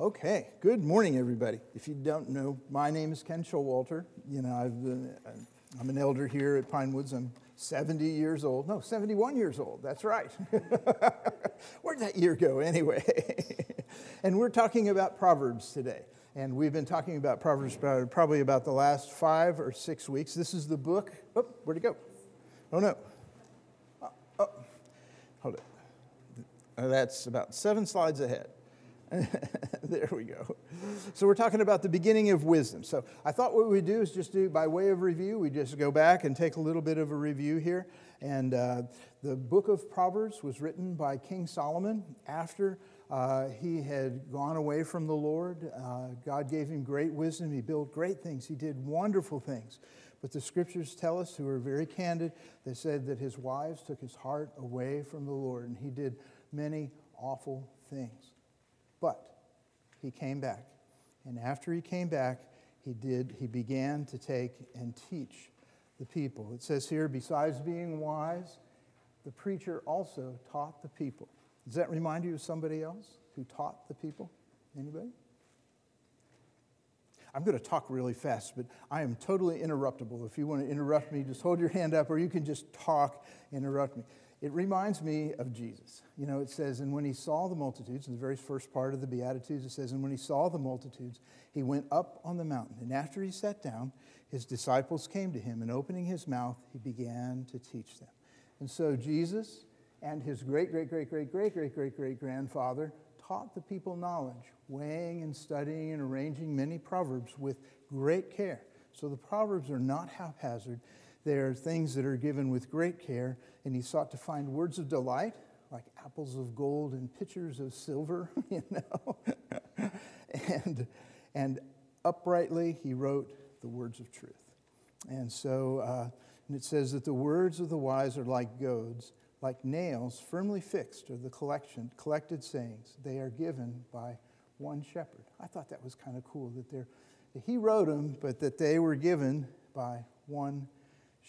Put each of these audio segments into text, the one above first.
Okay, good morning, everybody. If you don't know, my name is Ken Showalter. You know, I've been, I'm an elder here at Pinewoods. I'm 70 years old. No, 71 years old. That's right. Where'd that year go, anyway? and we're talking about Proverbs today. And we've been talking about Proverbs probably about the last five or six weeks. This is the book. Oh, where'd it go? Oh, no. Oh, oh. Hold it. That's about seven slides ahead. there we go. So we're talking about the beginning of wisdom. So I thought what we'd do is just do, by way of review, we just go back and take a little bit of a review here. And uh, the book of Proverbs was written by King Solomon after uh, he had gone away from the Lord. Uh, God gave him great wisdom. He built great things. He did wonderful things. But the scriptures tell us, who are very candid, they said that his wives took his heart away from the Lord, and he did many awful things. But he came back. And after he came back, he did he began to take and teach the people. It says here besides being wise, the preacher also taught the people. Does that remind you of somebody else who taught the people? Anybody? I'm going to talk really fast, but I am totally interruptible. If you want to interrupt me, just hold your hand up, or you can just talk, interrupt me. It reminds me of Jesus. You know, it says, and when he saw the multitudes, in the very first part of the Beatitudes, it says, and when he saw the multitudes, he went up on the mountain. And after he sat down, his disciples came to him, and opening his mouth, he began to teach them. And so Jesus and his great, great, great, great, great, great, great, great grandfather taught the people knowledge, weighing and studying and arranging many proverbs with great care. So the proverbs are not haphazard. They are things that are given with great care, and he sought to find words of delight, like apples of gold and pitchers of silver, you know. and, and uprightly, he wrote the words of truth. And so, uh, and it says that the words of the wise are like goads, like nails firmly fixed are the collection, collected sayings. They are given by one shepherd. I thought that was kind of cool that, that he wrote them, but that they were given by one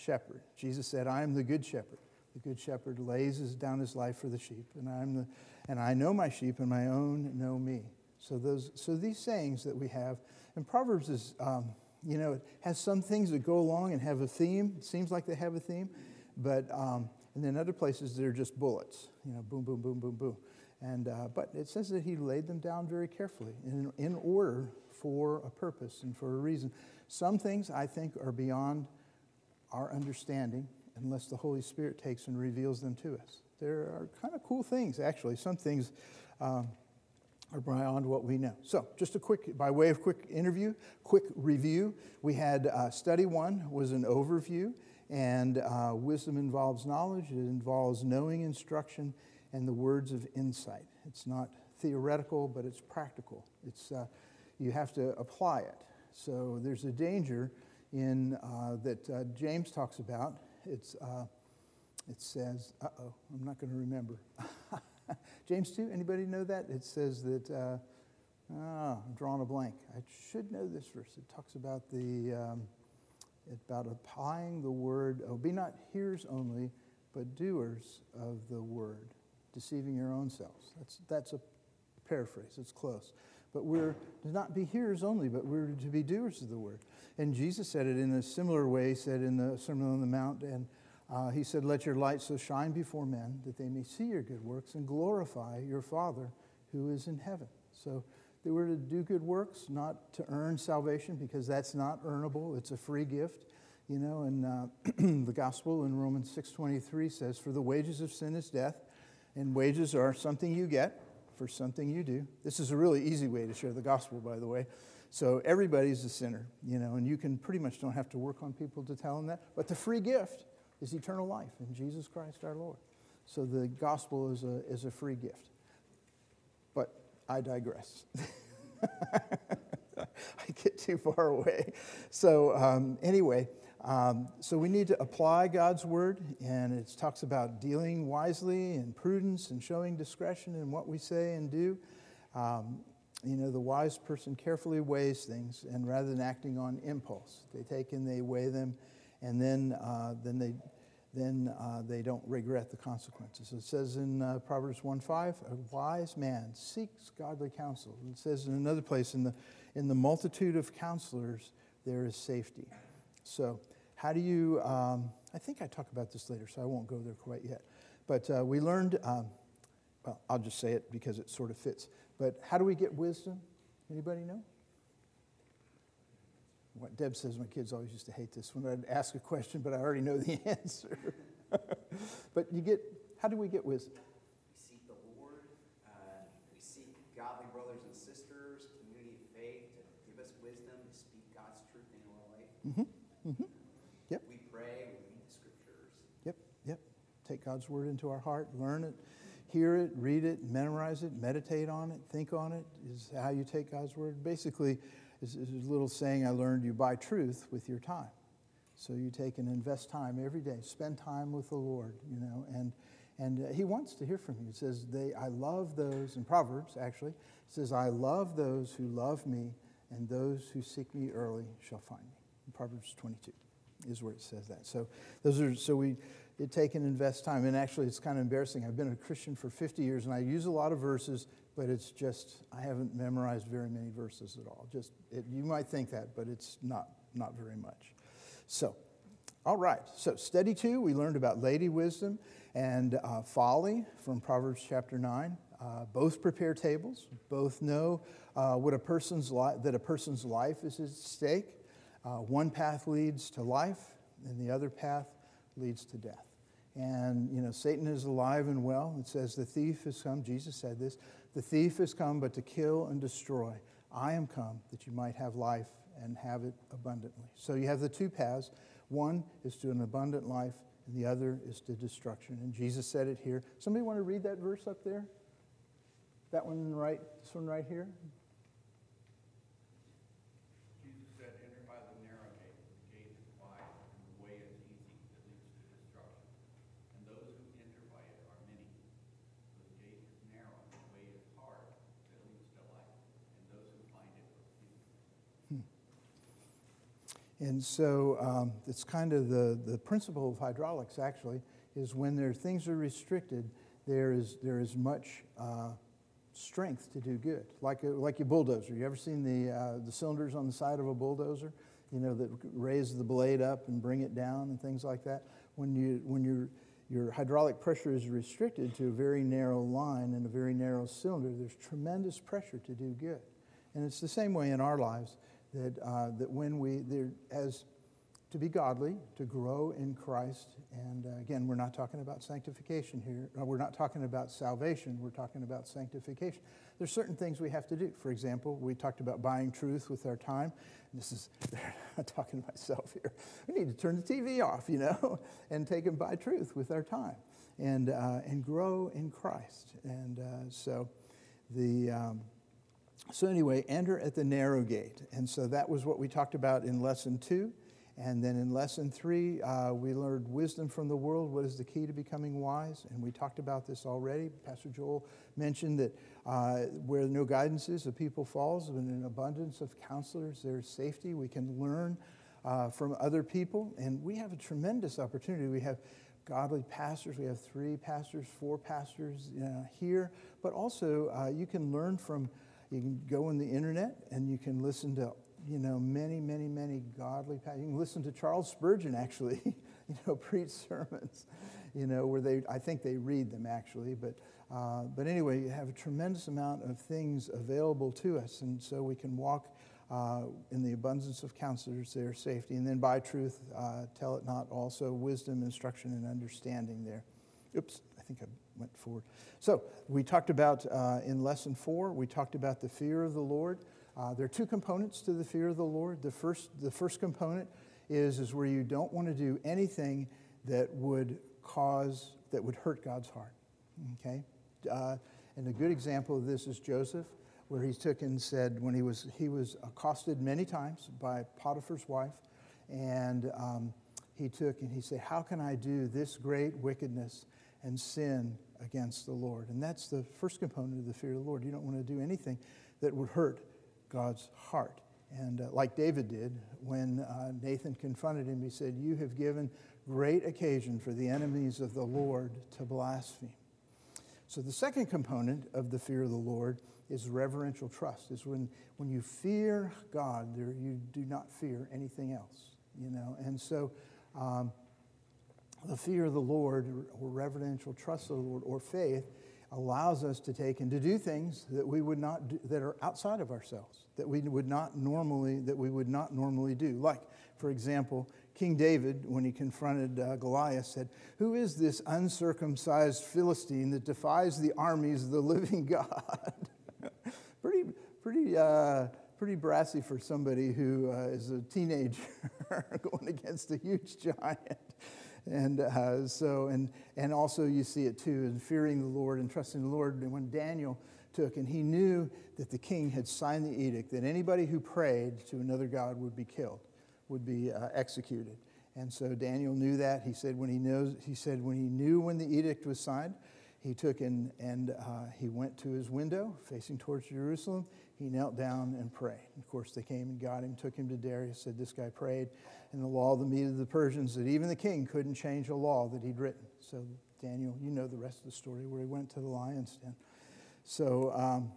shepherd. Jesus said, I am the good shepherd. The good shepherd lays down his life for the sheep, and, I'm the, and I know my sheep, and my own know me. So, those, so these sayings that we have, and Proverbs is, um, you know, it has some things that go along and have a theme. It seems like they have a theme, but, um, and then other places they're just bullets, you know, boom, boom, boom, boom, boom. And, uh, but it says that he laid them down very carefully in, in order for a purpose and for a reason. Some things I think are beyond our understanding unless the Holy Spirit takes and reveals them to us. There are kind of cool things, actually. Some things um, are beyond what we know. So, just a quick, by way of quick interview, quick review. We had uh, study one was an overview, and uh, wisdom involves knowledge. It involves knowing instruction and the words of insight. It's not theoretical, but it's practical. It's uh, you have to apply it. So there's a danger in, uh, that uh, James talks about. It's, uh, it says, uh oh, I'm not going to remember. James 2, anybody know that? It says that, uh, ah, I'm drawing a blank. I should know this verse. It talks about the, um, about applying the word, oh, be not hearers only, but doers of the word, deceiving your own selves. That's, that's a paraphrase, it's close. But we're to not be hearers only, but we're to be doers of the word. And Jesus said it in a similar way, he said in the Sermon on the Mount, and uh, he said, Let your light so shine before men that they may see your good works and glorify your Father who is in heaven. So they were to do good works, not to earn salvation, because that's not earnable. It's a free gift. You know, and uh, the gospel in Romans 6.23 says, For the wages of sin is death, and wages are something you get for something you do. This is a really easy way to share the gospel, by the way. So everybody's a sinner, you know, and you can pretty much don't have to work on people to tell them that. But the free gift is eternal life in Jesus Christ our Lord. So the gospel is a, is a free gift. But I digress. I get too far away. So, um, anyway, um, so we need to apply God's word, and it talks about dealing wisely and prudence and showing discretion in what we say and do. Um, you know, the wise person carefully weighs things, and rather than acting on impulse, they take and they weigh them, and then uh, then they then uh, they don't regret the consequences. It says in uh, Proverbs 1:5, a wise man seeks godly counsel. It says in another place, in the, in the multitude of counselors, there is safety. So, how do you, um, I think I talk about this later, so I won't go there quite yet. But uh, we learned, um, well, I'll just say it because it sort of fits. But how do we get wisdom? Anybody know? What Deb says, my kids always used to hate this when I'd ask a question, but I already know the answer. but you get, how do we get wisdom? We seek the Lord. Uh, we seek godly brothers and sisters, community of faith to give us wisdom to speak God's truth in our life. Mm-hmm. Mm-hmm. Yep. We pray, we read the scriptures. Yep. Yep. Take God's word into our heart, learn it, hear it, read it, memorize it, meditate on it, think on it. Is how you take God's word. Basically, is, a little saying I learned you buy truth with your time. So you take and invest time every day. Spend time with the Lord, you know, and and uh, he wants to hear from you. He says, they, I love those, in Proverbs actually, says, I love those who love me, and those who seek me early shall find me. In Proverbs 22 is where it says that. So those are so we it take and invest time. And actually it's kind of embarrassing. I've been a Christian for 50 years and I use a lot of verses, but it's just I haven't memorized very many verses at all. Just it, you might think that, but it's not not very much. So, all right. So, study two, we learned about lady wisdom and uh, folly from Proverbs chapter 9. Uh, both prepare tables, both know uh, what a person's li- that a person's life is at stake. Uh, one path leads to life, and the other path leads to death. And, you know, Satan is alive and well. It says, The thief has come, Jesus said this, the thief has come but to kill and destroy. I am come that you might have life and have it abundantly. So you have the two paths. One is to an abundant life, and the other is to destruction. And Jesus said it here. Somebody want to read that verse up there? That one right, this one right here? Jesus said, enter by the narrow gate. The gate is wide and the way is easy that leads to destruction. And those who enter by it are many. For the gate is narrow and the way is hard that leads to life. And those who find it are few. And so um, it's kind of the, the principle of hydraulics, actually, is when there things are restricted, there is, there is much uh, strength to do good. Like a, like a bulldozer. You ever seen the, uh, the cylinders on the side of a bulldozer? You know, that raise the blade up and bring it down and things like that. When, you, when your, your hydraulic pressure is restricted to a very narrow line and a very narrow cylinder, there's tremendous pressure to do good. And it's the same way in our lives that, uh, that when we, there, as to be godly, to grow in Christ, and uh, again, we're not talking about sanctification here. Uh, we're not talking about salvation. We're talking about sanctification. There's certain things we have to do. For example, we talked about buying truth with our time. This is, I'm talking to myself here. We need to turn the TV off, you know, and take and buy truth with our time and, uh, and grow in Christ. And uh, so the. Um, so, anyway, enter at the narrow gate. And so that was what we talked about in lesson two. And then in lesson three, uh, we learned wisdom from the world. What is the key to becoming wise? And we talked about this already. Pastor Joel mentioned that uh, where no guidance is, the people falls. And In an abundance of counselors, there's safety. We can learn uh, from other people. And we have a tremendous opportunity. We have godly pastors. We have three pastors, four pastors uh, here. But also, uh, you can learn from you can go on the internet and you can listen to, you know, many, many, many godly. You can listen to Charles Spurgeon actually, you know, preach sermons, you know, where they, I think they read them actually, but, uh, but anyway, you have a tremendous amount of things available to us, and so we can walk uh, in the abundance of counselors there, safety, and then buy truth, uh, tell it not. Also, wisdom, instruction, and understanding there. Oops, I think I went forward. So we talked about uh, in lesson four, we talked about the fear of the Lord. Uh, there are two components to the fear of the Lord. The first, the first component is, is where you don't want to do anything that would cause, that would hurt God's heart. Okay? Uh, and a good example of this is Joseph, where he took and said, when he was, he was accosted many times by Potiphar's wife, and um, he took and he said, How can I do this great wickedness and sin against the Lord. And that's the first component of the fear of the Lord. You don't want to do anything that would hurt God's heart. And uh, like David did, when uh, Nathan confronted him, he said, You have given great occasion for the enemies of the Lord to blaspheme. So, the second component of the fear of the Lord is reverential trust, is when, when you fear God, there, you do not fear anything else, you know. And so, um, the fear of the Lord, or reverential trust of the Lord, or faith, allows us to take and to do things that we would not do, that are outside of ourselves that we would not normally that we would not normally do. Like for example king david when he confronted uh, goliath said who is this uncircumcised philistine that defies the armies of the living god? Pretty pretty uh, pretty brassy for somebody who uh, is a teenager going against a huge giant and uh, so, and, and also you see it too in fearing the Lord and trusting the Lord. And when Daniel took, and he knew that the king had signed the edict that anybody who prayed to another God would be killed, would be uh, executed. And so Daniel knew that. He said when he knows, he said when he knew when the edict was signed, he took and, and uh, he went to his window facing towards Jerusalem. He knelt down and prayed. Of course, they came and got him, took him to Darius, said, This guy prayed in the law of the Medes of the Persians that even the king couldn't change a law that he'd written. So, Daniel, you know the rest of the story where he went to the lion's den. So, um,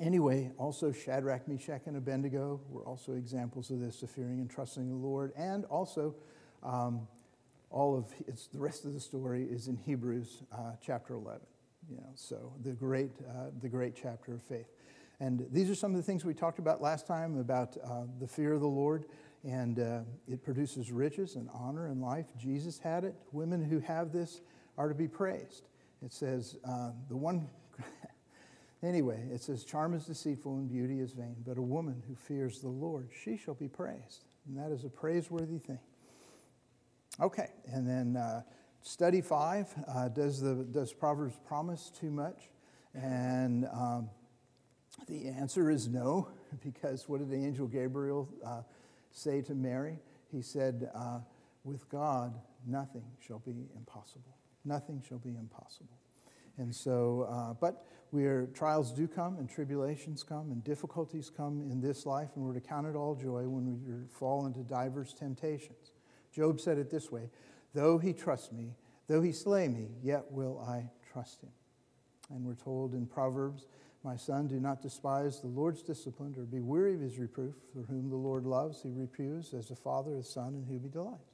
anyway, also Shadrach, Meshach, and Abednego were also examples of this, of fearing and trusting the Lord. And also, um, all of it's, the rest of the story is in Hebrews uh, chapter 11. You know, so the great, uh, the great chapter of faith. And these are some of the things we talked about last time about uh, the fear of the Lord and uh, it produces riches and honor and life. Jesus had it. Women who have this are to be praised. It says, uh, the one, anyway, it says, charm is deceitful and beauty is vain, but a woman who fears the Lord, she shall be praised. And that is a praiseworthy thing. Okay, and then uh, study five uh, does, the, does Proverbs promise too much? And um, the answer is no, because what did the angel Gabriel uh, say to Mary? He said, uh, With God, nothing shall be impossible. Nothing shall be impossible. And so, uh, but where trials do come and tribulations come and difficulties come in this life, and we're to count it all joy when we fall into diverse temptations. Job said it this way Though he trust me, though he slay me, yet will I trust him. And we're told in Proverbs my son, do not despise the Lord's discipline or be weary of his reproof, for whom the Lord loves, he reproves as a father, a son, in whom he delights.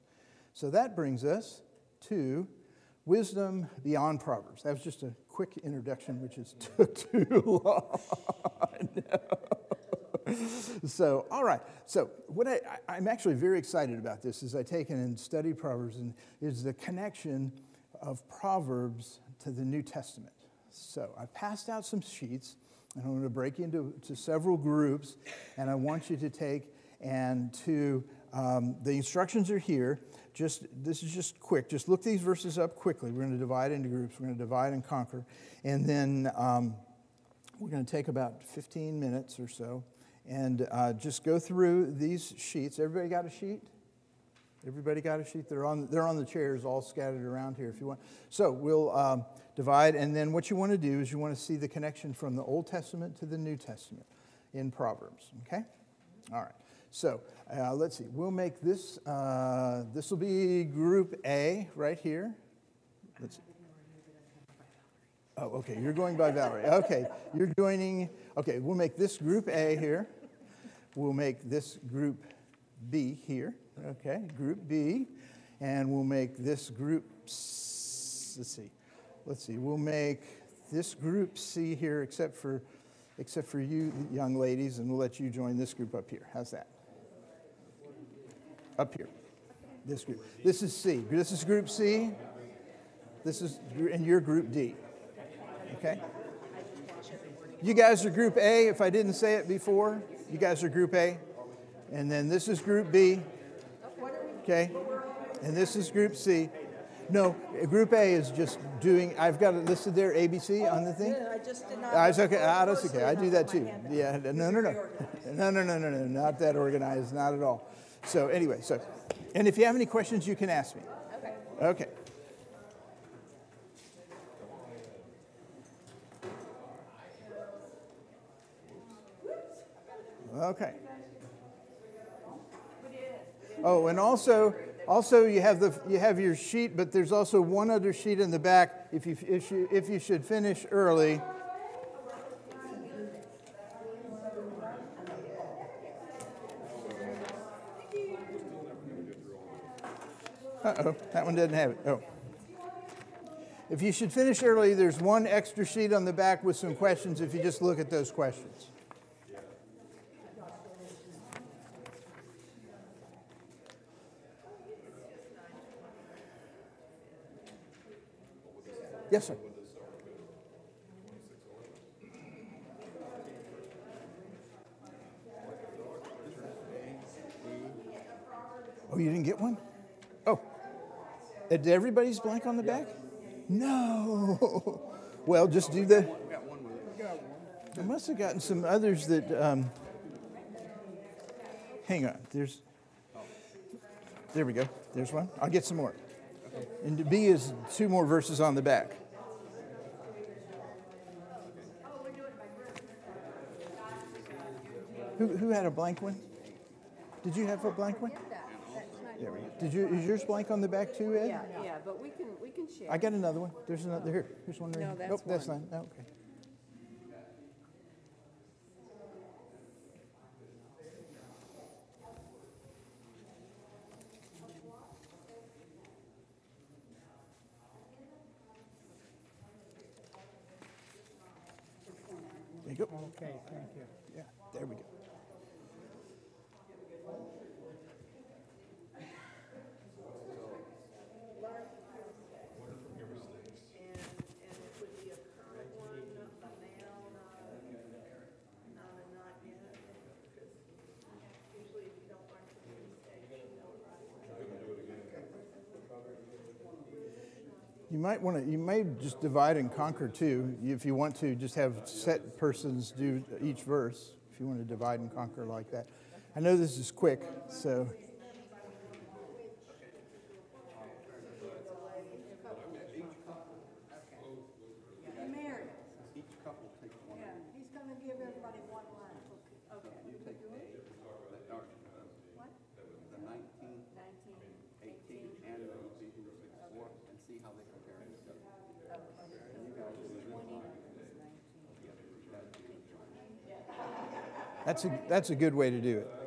So that brings us to wisdom beyond Proverbs. That was just a quick introduction, which is took too long. so, all right. So, what I, I'm actually very excited about this is I take and study Proverbs, and is the connection of Proverbs to the New Testament. So I've passed out some sheets, and I'm going to break into to several groups, and I want you to take and to um, the instructions are here. Just this is just quick. Just look these verses up quickly. We're going to divide into groups. We're going to divide and conquer, and then um, we're going to take about 15 minutes or so, and uh, just go through these sheets. Everybody got a sheet? Everybody got a sheet? They're on, they're on the chairs all scattered around here if you want. So we'll um, divide, and then what you want to do is you want to see the connection from the Old Testament to the New Testament in Proverbs, okay? All right. So uh, let's see. We'll make this, uh, this will be group A right here. Let's see. Oh, okay. You're going by Valerie. Okay. You're joining. Okay. We'll make this group A here. We'll make this group B here. Okay, group B. And we'll make this group, let's see, let's see, we'll make this group C here, except for, except for you young ladies, and we'll let you join this group up here. How's that? Up here. This group. This is C. This is group C. This is, and you're group D. Okay? You guys are group A, if I didn't say it before. You guys are group A. And then this is group B. Okay? And this is group C. No, group A is just doing, I've got it listed there, ABC on the thing. I just did not. Ah, it's okay. Ah, that's okay. I do that too. Yeah. No, no, no. No, no, no, no, no. Not that organized. Not at all. So, anyway, so, and if you have any questions, you can ask me. Okay. Okay. Okay. Oh, and also, Also, you have, the, you have your sheet, but there's also one other sheet in the back if you, if you, if you should finish early. Uh-oh, that one doesn't have it. Oh. If you should finish early, there's one extra sheet on the back with some questions if you just look at those questions. Yes, sir. Oh, you didn't get one? Oh. Uh, Did everybody's blank on the back? No. Well, just do the. I must have gotten some others that. Um, hang on. There's. There we go. There's one. I'll get some more. And B is two more verses on the back. Who, who had a blank one? Did you have a blank one? There we go. Did you, is yours blank on the back too, Ed? Yeah, yeah, but we can, we can share. I got another one. There's another here. Here's one right No, here. that's Nope, that's one. not. Oh, no, Okay. There you go. Okay, thank you. Yeah, there we go. You might want to, you may just divide and conquer too, if you want to, just have set persons do each verse, if you want to divide and conquer like that. I know this is quick, so. Hey, Mary. Each couple takes one. Yeah, he's gonna give everybody one line. Okay. You take the, the, What? the nineteen, Nineteen, eighteen, and the Ephesians six, four, and see how they compare to each other. And you guys will That's a, good way to do it.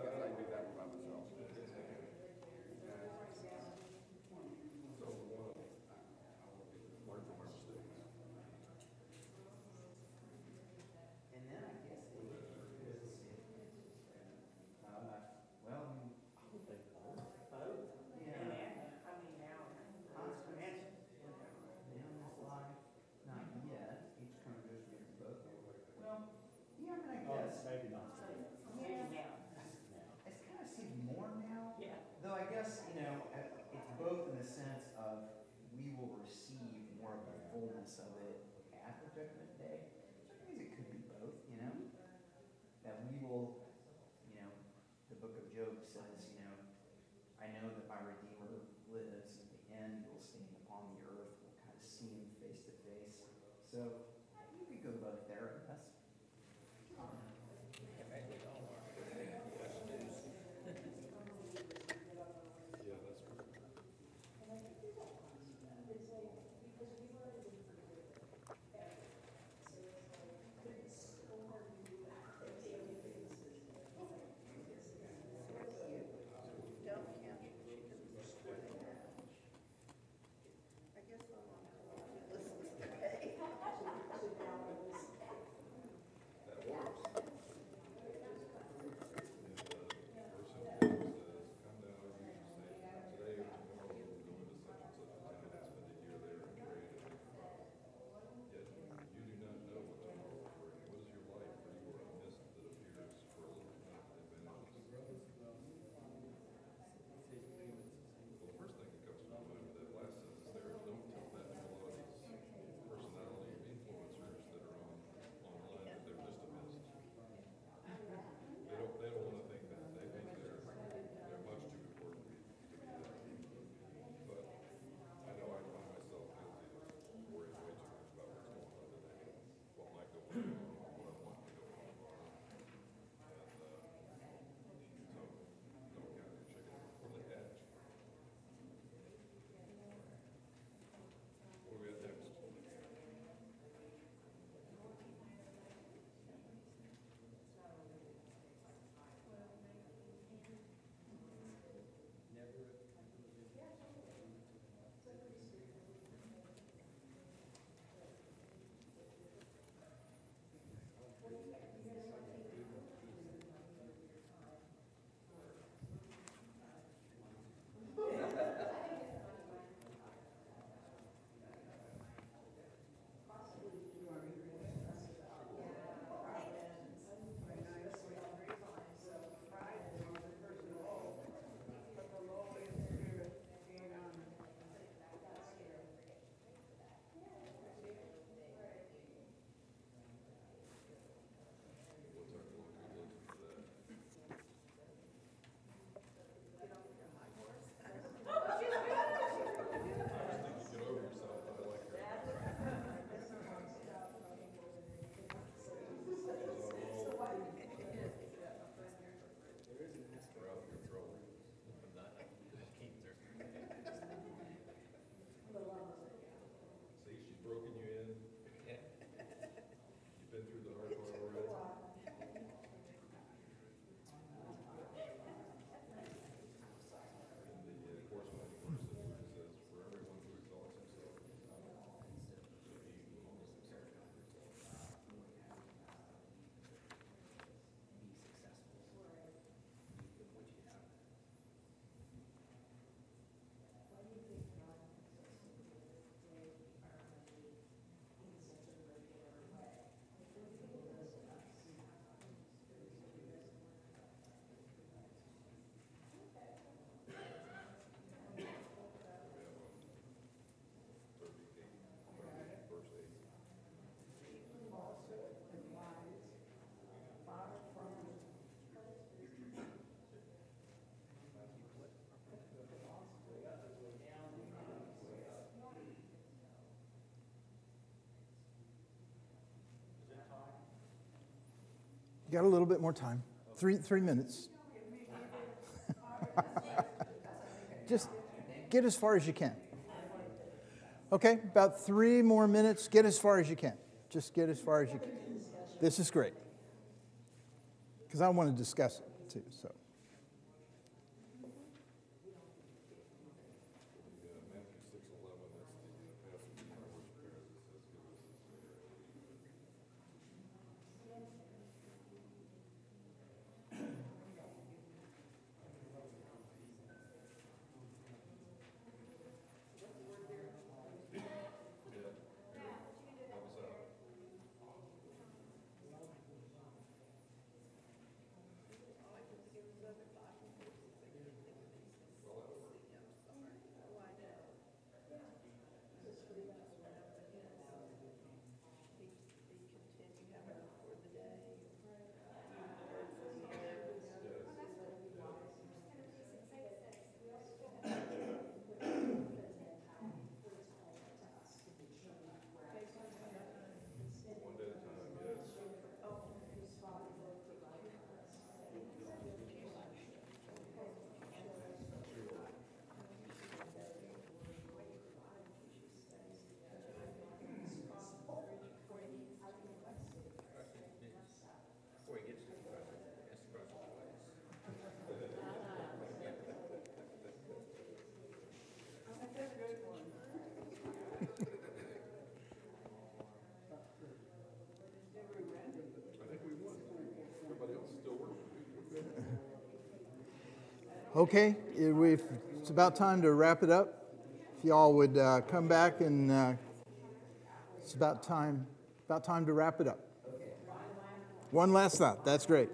You got a little bit more time. Three, three minutes. Just get as far as you can. Okay, about three more minutes. Get as far as you can. Just get as far as you can. This is great. Because I want to discuss it too. So. Okay, it's about time to wrap it up. If y'all would uh, come back and uh, it's about time, about time to wrap it up. One last thought. That's great.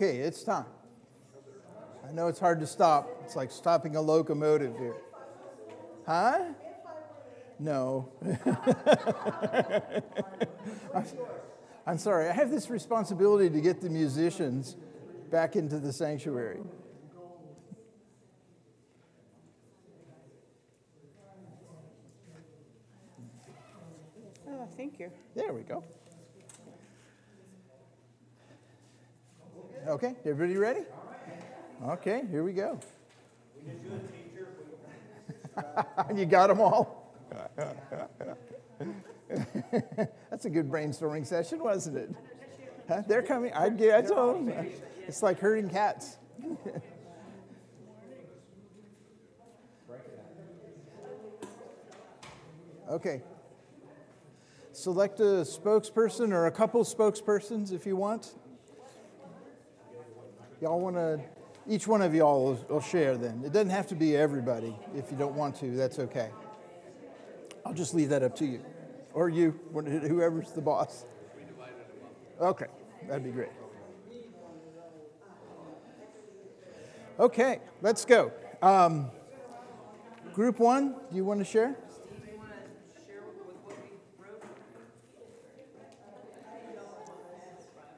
Okay, it's time. I know it's hard to stop. It's like stopping a locomotive here. Huh? No. I'm sorry. I have this responsibility to get the musicians back into the sanctuary. Oh, thank you. There we go. Okay, everybody ready? Okay, here we go. you got them all? That's a good brainstorming session, wasn't it? Huh? They're coming. I, I told them. It's like herding cats. okay. Select a spokesperson or a couple spokespersons if you want. Y'all want to, each one of y'all will, will share then. It doesn't have to be everybody. If you don't want to, that's okay. I'll just leave that up to you, or you, whoever's the boss. Okay, that'd be great. Okay, let's go. Um, group one, do you want to share? Steve, you wanna share with what we wrote?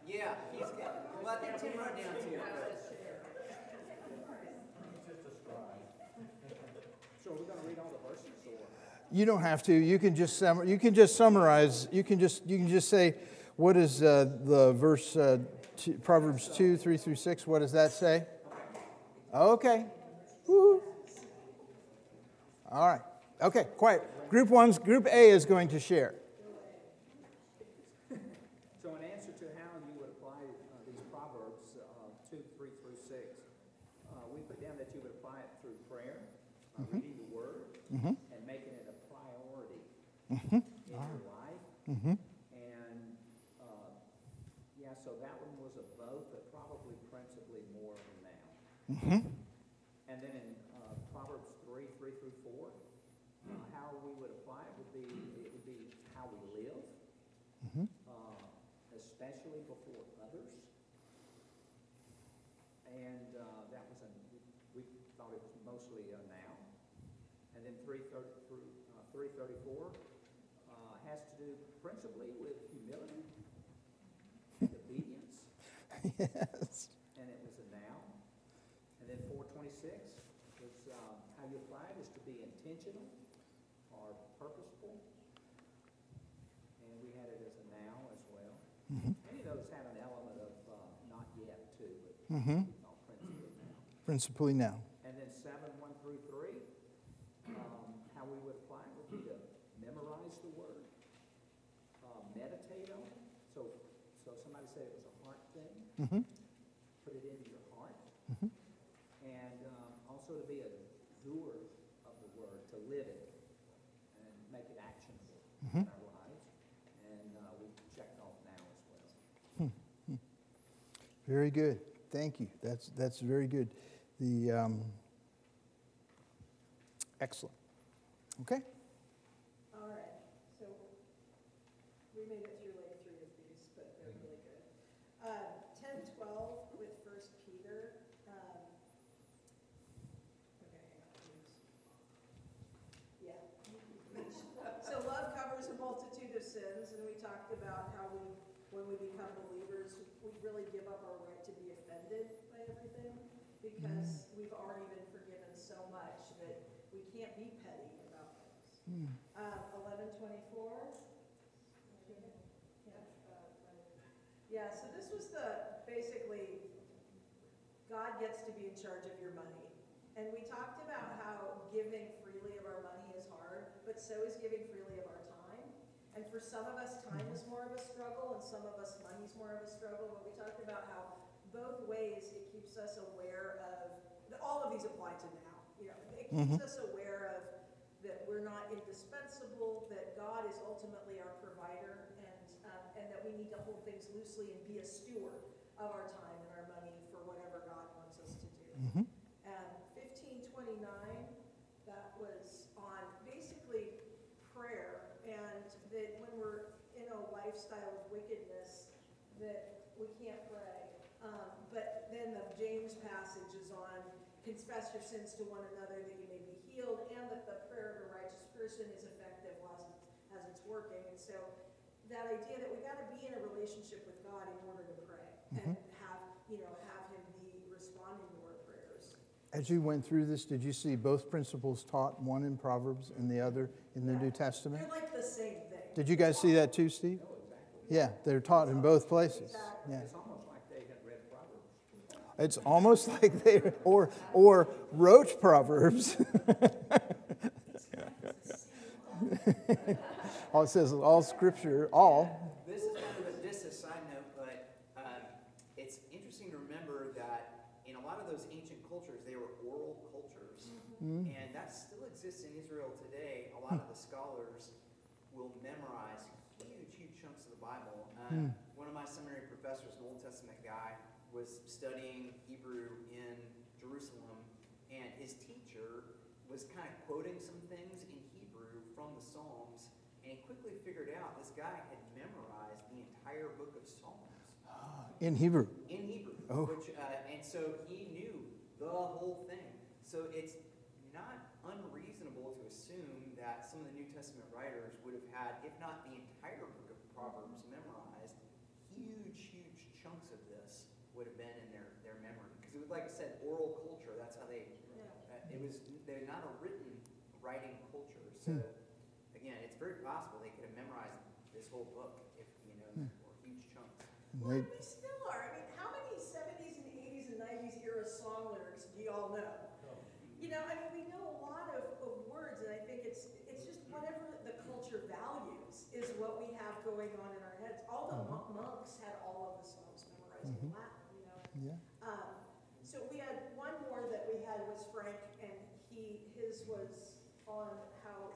Yeah, he's got, well, I think Tim wrote down too. So are we gonna read all the verses or? You don't have to. You can just sum, you can just summarize. You can just you can just say, what is uh, the verse uh, two, Proverbs two three through six? What does that say? Okay. All right. Okay. Quiet. Group one's group A is going to share. So in answer to how you would apply uh, these proverbs, uh, two, three through six, uh, we put down that you would apply it through prayer, uh, reading the word, and making it a priority your life. And, uh, yeah, so that one was a both, but probably principally more of a now. And then in uh, Proverbs three, three through four, uh, how we would apply it would be, it would be how we live, uh, especially before others. And uh, that was a, we thought it was mostly a noun. And then three thirty through, uh, three thirty-four uh, has to do principally with humility and obedience yes. and it was a noun. And then four twenty-six was, um, how you apply it is to be intentional or purposeful. And we had it as a noun as well. Any of those have an element of, uh, not yet too, but Mm-hmm. principally now. Principally now. And then seven, one through three, um, how we would apply it would be to memorize the word, uh, meditate on it. So, so somebody said it was a heart thing. Mm-hmm. Put it into your heart. And, um, also to be a doer of the word, to live it and make it actionable in our lives. And, uh, we checked off now as well. Very good. Thank you. That's that's very good. The um, excellent. Okay. All right, so we made it through like three of these, but they're really good. Uh, ten, twelve with First Peter, um, okay, hang on, please. Yeah. So love covers a multitude of sins, and we talked about how we, when we become believers, we really give up our right to be offended by everything, because we've already been forgiven so much that we can't be petty about things. Um, eleven twenty-four. Yeah, so this was the, basically, God gets to be in charge of your money. And we talked about how giving freely of our money is hard, but so is giving freely of our time. And for some of us, time is more of a struggle, and some of us, money's more of a struggle, but we talked about how both ways it keeps us aware of, all of these apply to now, you know, it keeps us aware of that we're not indispensable, that God is ultimately our provider, and, um, and that we need to hold things loosely and be a steward of our time and our money for whatever God wants us to do. And fifteen twenty-nine, that was on basically prayer, and that when we're in a lifestyle of wickedness, that we can't pray. Um, but then the James passage is on confess your sins to one another that you may be healed, and that the prayer of a righteous person is effective as it's, as it's working. And so that idea that we've gotta be in a relationship with God in order to pray and mm-hmm. have, you know, have him be responding to our prayers. As you went through this, did you see both principles taught, one in Proverbs and the other in the New Testament? They're like the same thing. Did you guys see that too, Steve? Oh, yeah, they're taught in both places. Yeah. It's almost like they had read Proverbs. It's almost like they or or wrote Proverbs. all it says all scripture, all. This is kind of a, just a side note, but um, it's interesting to remember that in a lot of those ancient cultures, they were oral cultures. And that still exists in Israel today. A lot of the scholars will memorize huge, huge chunks of the Bible. Um, One of my seminary professors, an Old Testament guy, was studying Hebrew in Jerusalem, and his teacher was kind of quoting some things in Hebrew from the Psalms, and he quickly figured out this guy had memorized the entire book of Psalms In Hebrew. in Hebrew. Oh. Which, uh, and so he knew the whole thing. So it's not unreasonable to assume that some of the New Testament writers would have had, if not the entire book of Proverbs memorized, huge, huge chunks of this would have been in their, their memory. Because it was, like I said, oral culture. That's how they, Yeah. uh, it was, they're not a written writing culture. So Hmm. again, it's very possible they could have memorized this whole book if, you know, Hmm. or huge chunks. Well, They- we still are. I mean, how many seventies and eighties and nineties era song lyrics do you all know? You know, I mean, we know a lot of, of words, and I think it's, it's just whatever the culture values is what we have going on in our heads. All the mon- monks had all of the songs memorized in Latin, you know. Yeah. Um, so we had one more that we had was Frank, and he, his was on how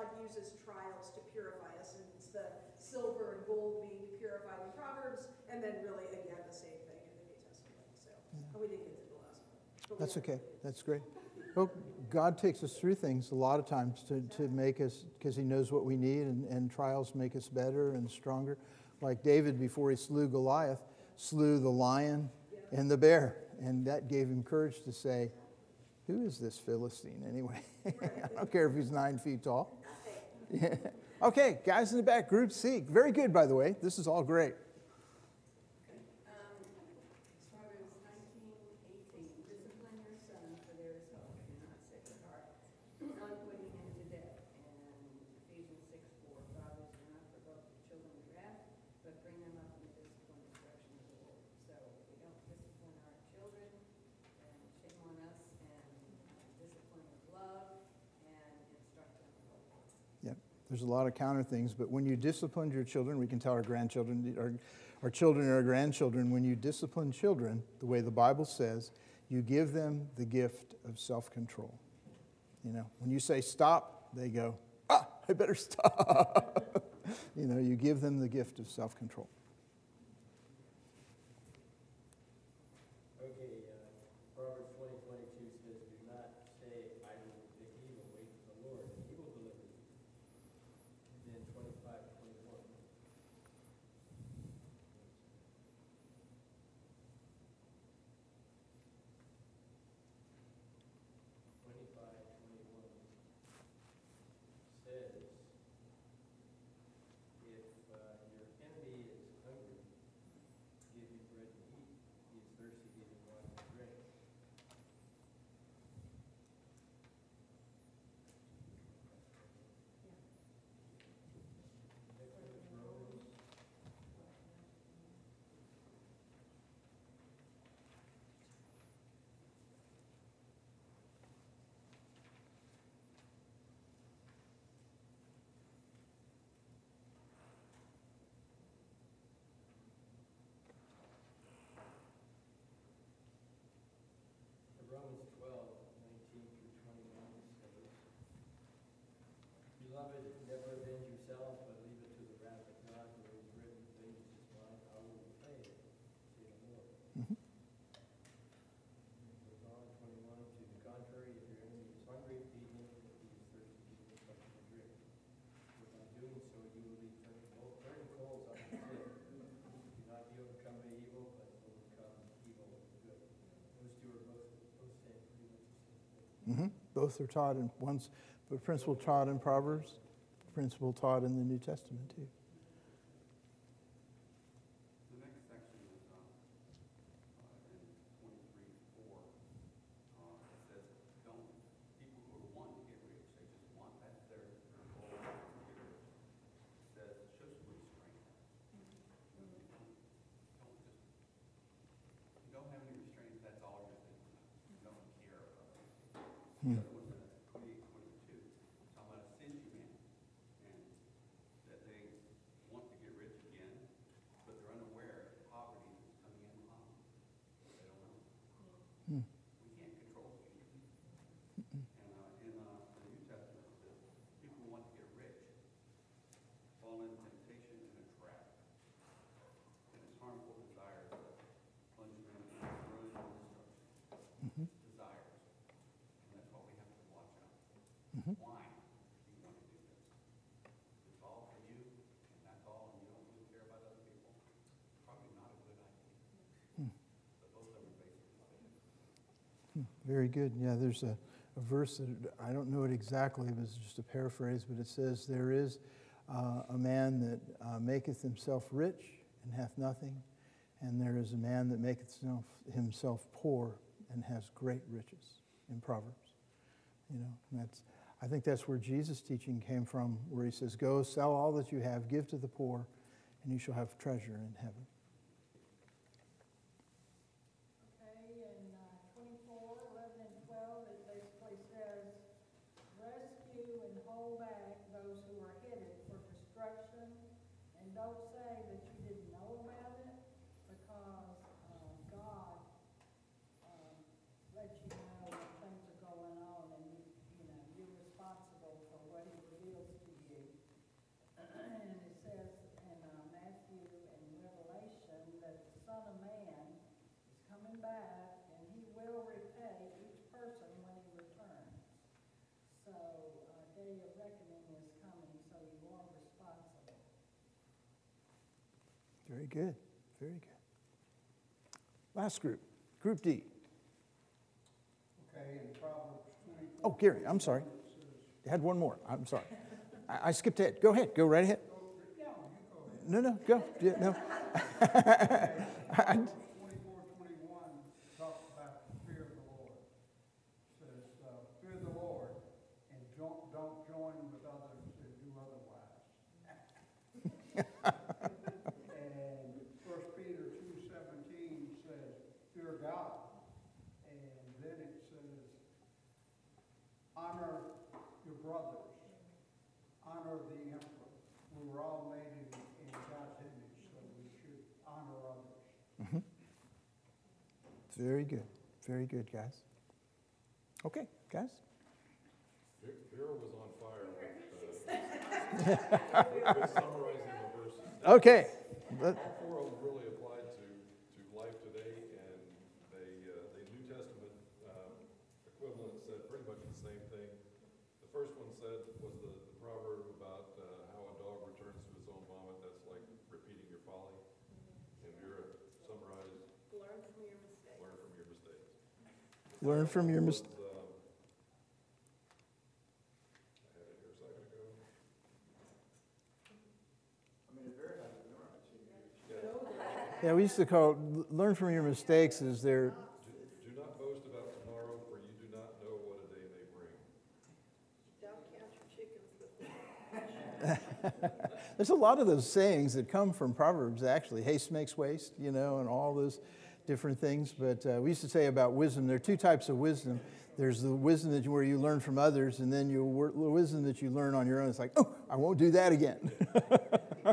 God uses trials to purify us, and it's the silver and gold being purified in Proverbs, and then really, again, the same thing in the New Testament, so, and we didn't get to the last one. That's okay. That's great. Well, God takes us through things a lot of times to, to make us, because He knows what we need, and, and trials make us better and stronger. Like David, before he slew Goliath, slew the lion and the bear. And that gave him courage to say, Who is this Philistine anyway? I don't care if he's nine feet tall. Okay, guys in the back, group C. Very good, by the way. This is all great. Um, Proverbs nineteen eighteen, discipline your son, for there is hope, do not sick at heart, not putting him to death. And Ephesians six four, fathers do not provoke your children to wrath, but bring them up in the discipline and instruction of the Lord. So if we don't discipline our children, then shame on us, and uh, discipline with love, and instruct them in the Lord. Yep. There's a lot of counter things, but when you discipline your children, we can tell our grandchildren, our, our children and our grandchildren, when you discipline children, the way the Bible says, you give them the gift of self control. You know, when you say stop, they go, ah, I better stop. you know, you give them the gift of self control. Okay, uh, Proverbs twenty twenty-two says, do not say, I will take evil, wait for the Lord, and he will deliver you. Then twenty-five twenty-one. Twenty-five twenty-one says, if, uh, your enemy is hungry, give him bread to eat. He is thirsty, give him water to drink. Next one is Romans. Romans twelve, nineteen through twenty-one says, Beloved, never avenge yourselves, but leave it to the wrath of God, for it is written, vengeance is mine, I will repay it, say the Lord. Mhm. Goes on, twenty-one, to the contrary, if your enemy is hungry, feed him, if he is thirsty, give him something to drink. For by doing so, you will leave burning coals, burning coals on his head. Do not be overcome by evil, but overcome evil with good. Those two are both, both saying pretty much the same thing. hmm Both are taught in one's the principle taught in Proverbs, principle taught in the New Testament too. The next section is, uh, uh, in twenty-three, four, uh, it says, don't, people who want to get rich, they just want, that's their, their goal, is to get rich. It says, show some restraint. You know, Don't, don't just, if you don't have any restraint, that's all you're thinking of, you don't care about it. The other one says, twenty-eight, twenty-two, talking about a stingy man, and that they want to get rich again, but they're unaware of poverty that's coming in upon them. They don't know. Hmm. We can't control stingy people. And, uh, in, uh, the New Testament, it says, people who want to get rich fall into temptation and a trap. And it's harmful desires that plunge them into ruin and destruction. Mhm. Desires. And that's what we have very good. Yeah, there's a, a verse that I don't know it exactly, but it's just a paraphrase, but it says, There is uh, a man that uh, maketh himself rich and hath nothing, and there is a man that maketh himself, poor and has great riches in Proverbs. You know, that's, I think that's where Jesus' teaching came from, where he says, Go sell all that you have, give to the poor, and you shall have treasure in heaven. Okay, and uh, twenty-four, eleven, and twelve, it basically says, rescue and hold back those who are headed for destruction, and don't say that you didn't know about it, because, uh, God, um, lets you know when things are going on, and you, you know, you're responsible for what he reveals to you. And it says in, uh, Matthew and Revelation that the Son of Man is coming back, and he will repay each person when he returns. So, uh, day of reckoning is coming, so you are responsible. Very good. Very good. Last group, Group D. Okay, in Proverbs twenty-four. Oh, Gary, I'm sorry. You had one more. I'm sorry. I, I skipped ahead. Go ahead. Go right ahead. No, no, go. Yeah, no. I- Proverbs twenty-four, twenty-one talks about the fear of the Lord. Says, uh, fear the Lord and don't, don't join with others that do otherwise. And First Peter two seventeen says, fear God. And then it says, honor your brothers, honor the emperor. We were all made in, in God's image, so we should honor others. Very good. Very good, guys. Okay, guys. Vera was on fire with, uh, with summarizing the verses. Okay. Let- All four of them really applied to, to life today, and they, uh, the New Testament um, equivalent said pretty much the same thing. The first one said, was the the proverb about uh, how a dog returns to its own vomit, that's like repeating your folly. And Vera summarized, Learn from your mistakes. learn from your mistakes. Learn from your mistakes. Was, um, I had it here a second ago. I mean, it's very from your mistakes. Yeah, we used to call learn from your mistakes is there. Do do not boast about tomorrow, for you do not know what a day may bring. Don't count your chickens before. There's a lot of those sayings that come from Proverbs, actually. Haste makes waste, you know, and all those different things. But uh, we used to say about wisdom there are two types of wisdom. There's the wisdom that you, where you learn from others, and then wor- the wisdom that you learn on your own. It's like, oh, I won't do that again.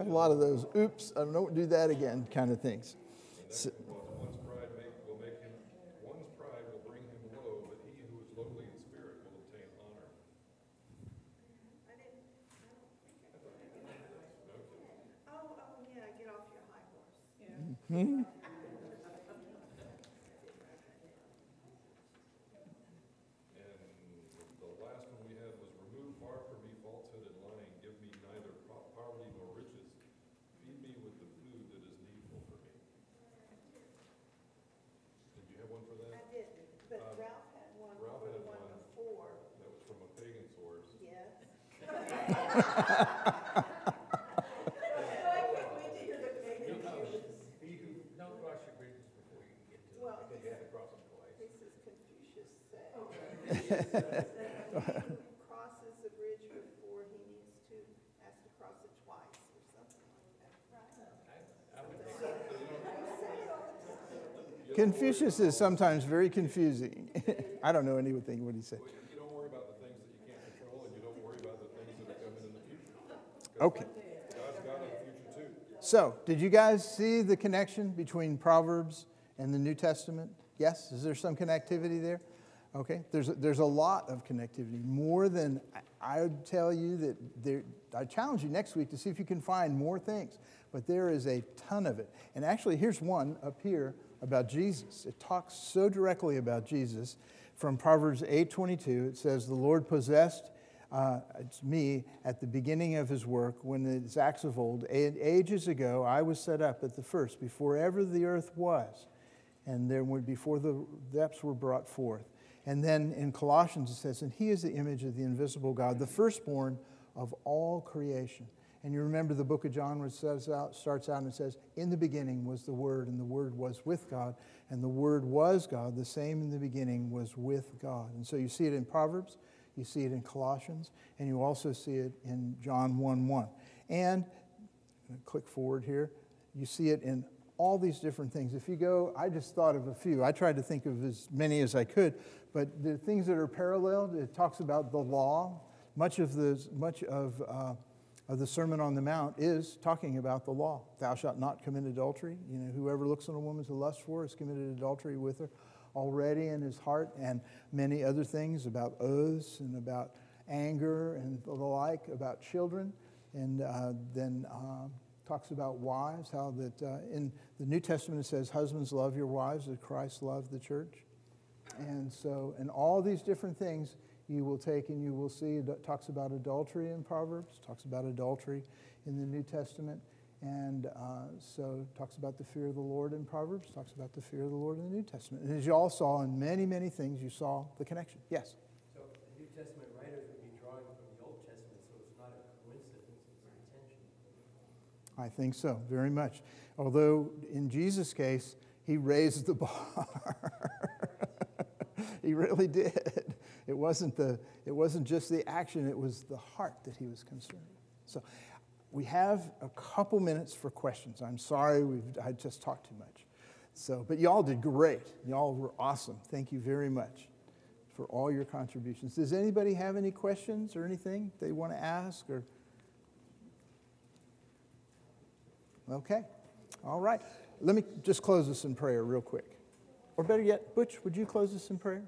a lot of those, oops, I don't do that again kind of things. So- One's pride make, will make him, one's pride will bring him low, but he who is lowly in spirit will obtain honor. I didn't, I don't think I. Oh, oh, yeah, get off your high horse. Yeah. And the last one we had was remove far from me falsehood and lying, give me neither po- poverty nor riches. Feed me with the food that is needful for me. Did you have one for I that? didn't, but Um, Ralph had one Ralph for the had one one. before, That was from a pagan source. yes. No, I can't wait to hear the pagan Jews. Don't cross your bridges before you get to Well, because you had to cross them twice. This is Confucius saying. That he who crosses the bridge before he needs to, has to cross it twice or something like that. I would take Confucius is sometimes very confusing. I don't know anything what he said. Well, you don't worry about the things that you can't control, and you don't worry about the things that are coming in the future. Okay. God's got a future too. So, did you guys see the connection between Proverbs and the New Testament? Yes? Is there some connectivity there? Okay. There's a, there's a lot of connectivity, more than I I would tell you that there. I challenge you next week to see if you can find more things, but there is a ton of it. And actually, here's one up here about Jesus. It talks so directly about Jesus from Proverbs 8:22. It says, "The Lord possessed." uh, me at the beginning of his work when it's acts of old. Ages ago, I was set up at the first, before ever the earth was. and then when- before the depths were brought forth. And then in Colossians it says, And he is the image of the invisible God, the firstborn of all creation. And you remember the book of John, says out, starts out and says, In the beginning was the Word, and the Word was with God, and the Word was God. The same in the beginning was with God. And so you see it in Proverbs, you see it in Colossians, and you also see it in John 1 1. And click forward here. You see it in all these different things. If you go, I just thought of a few. I tried to think of as many as I could, but the things that are paralleled, it talks about the law. Much of the, much of, uh, of the Sermon on the Mount is talking about the law. Thou shalt not commit adultery. You know, whoever looks on a woman to lust for has committed adultery with her already in his heart, and many other things about oaths and about anger and the like, about children. And uh, then uh, talks about wives, how that uh, in the New Testament it says, Husbands, love your wives as Christ loved the church. And so, and all these different things you will take and you will see. It talks about adultery in Proverbs, talks about adultery in the New Testament. And uh, so talks about the fear of the Lord in Proverbs, talks about the fear of the Lord in the New Testament. And as you all saw in many, many things, you saw the connection. Yes? So the New Testament writers would be drawing from the Old Testament, so it's not a coincidence, it's intentional. I think so, very much. Although in Jesus' case, he raised the bar. he really did. It wasn't, the, it wasn't just the action, it was the heart that he was concerned. So we have a couple minutes for questions. I'm sorry I just talked too much. So, but y'all did great. Y'all were awesome. Thank you very much for all your contributions. Does anybody have any questions or anything they want to ask or? Okay. All right. Let me just close this in prayer real quick. Or better yet, Butch, would you close this in prayer?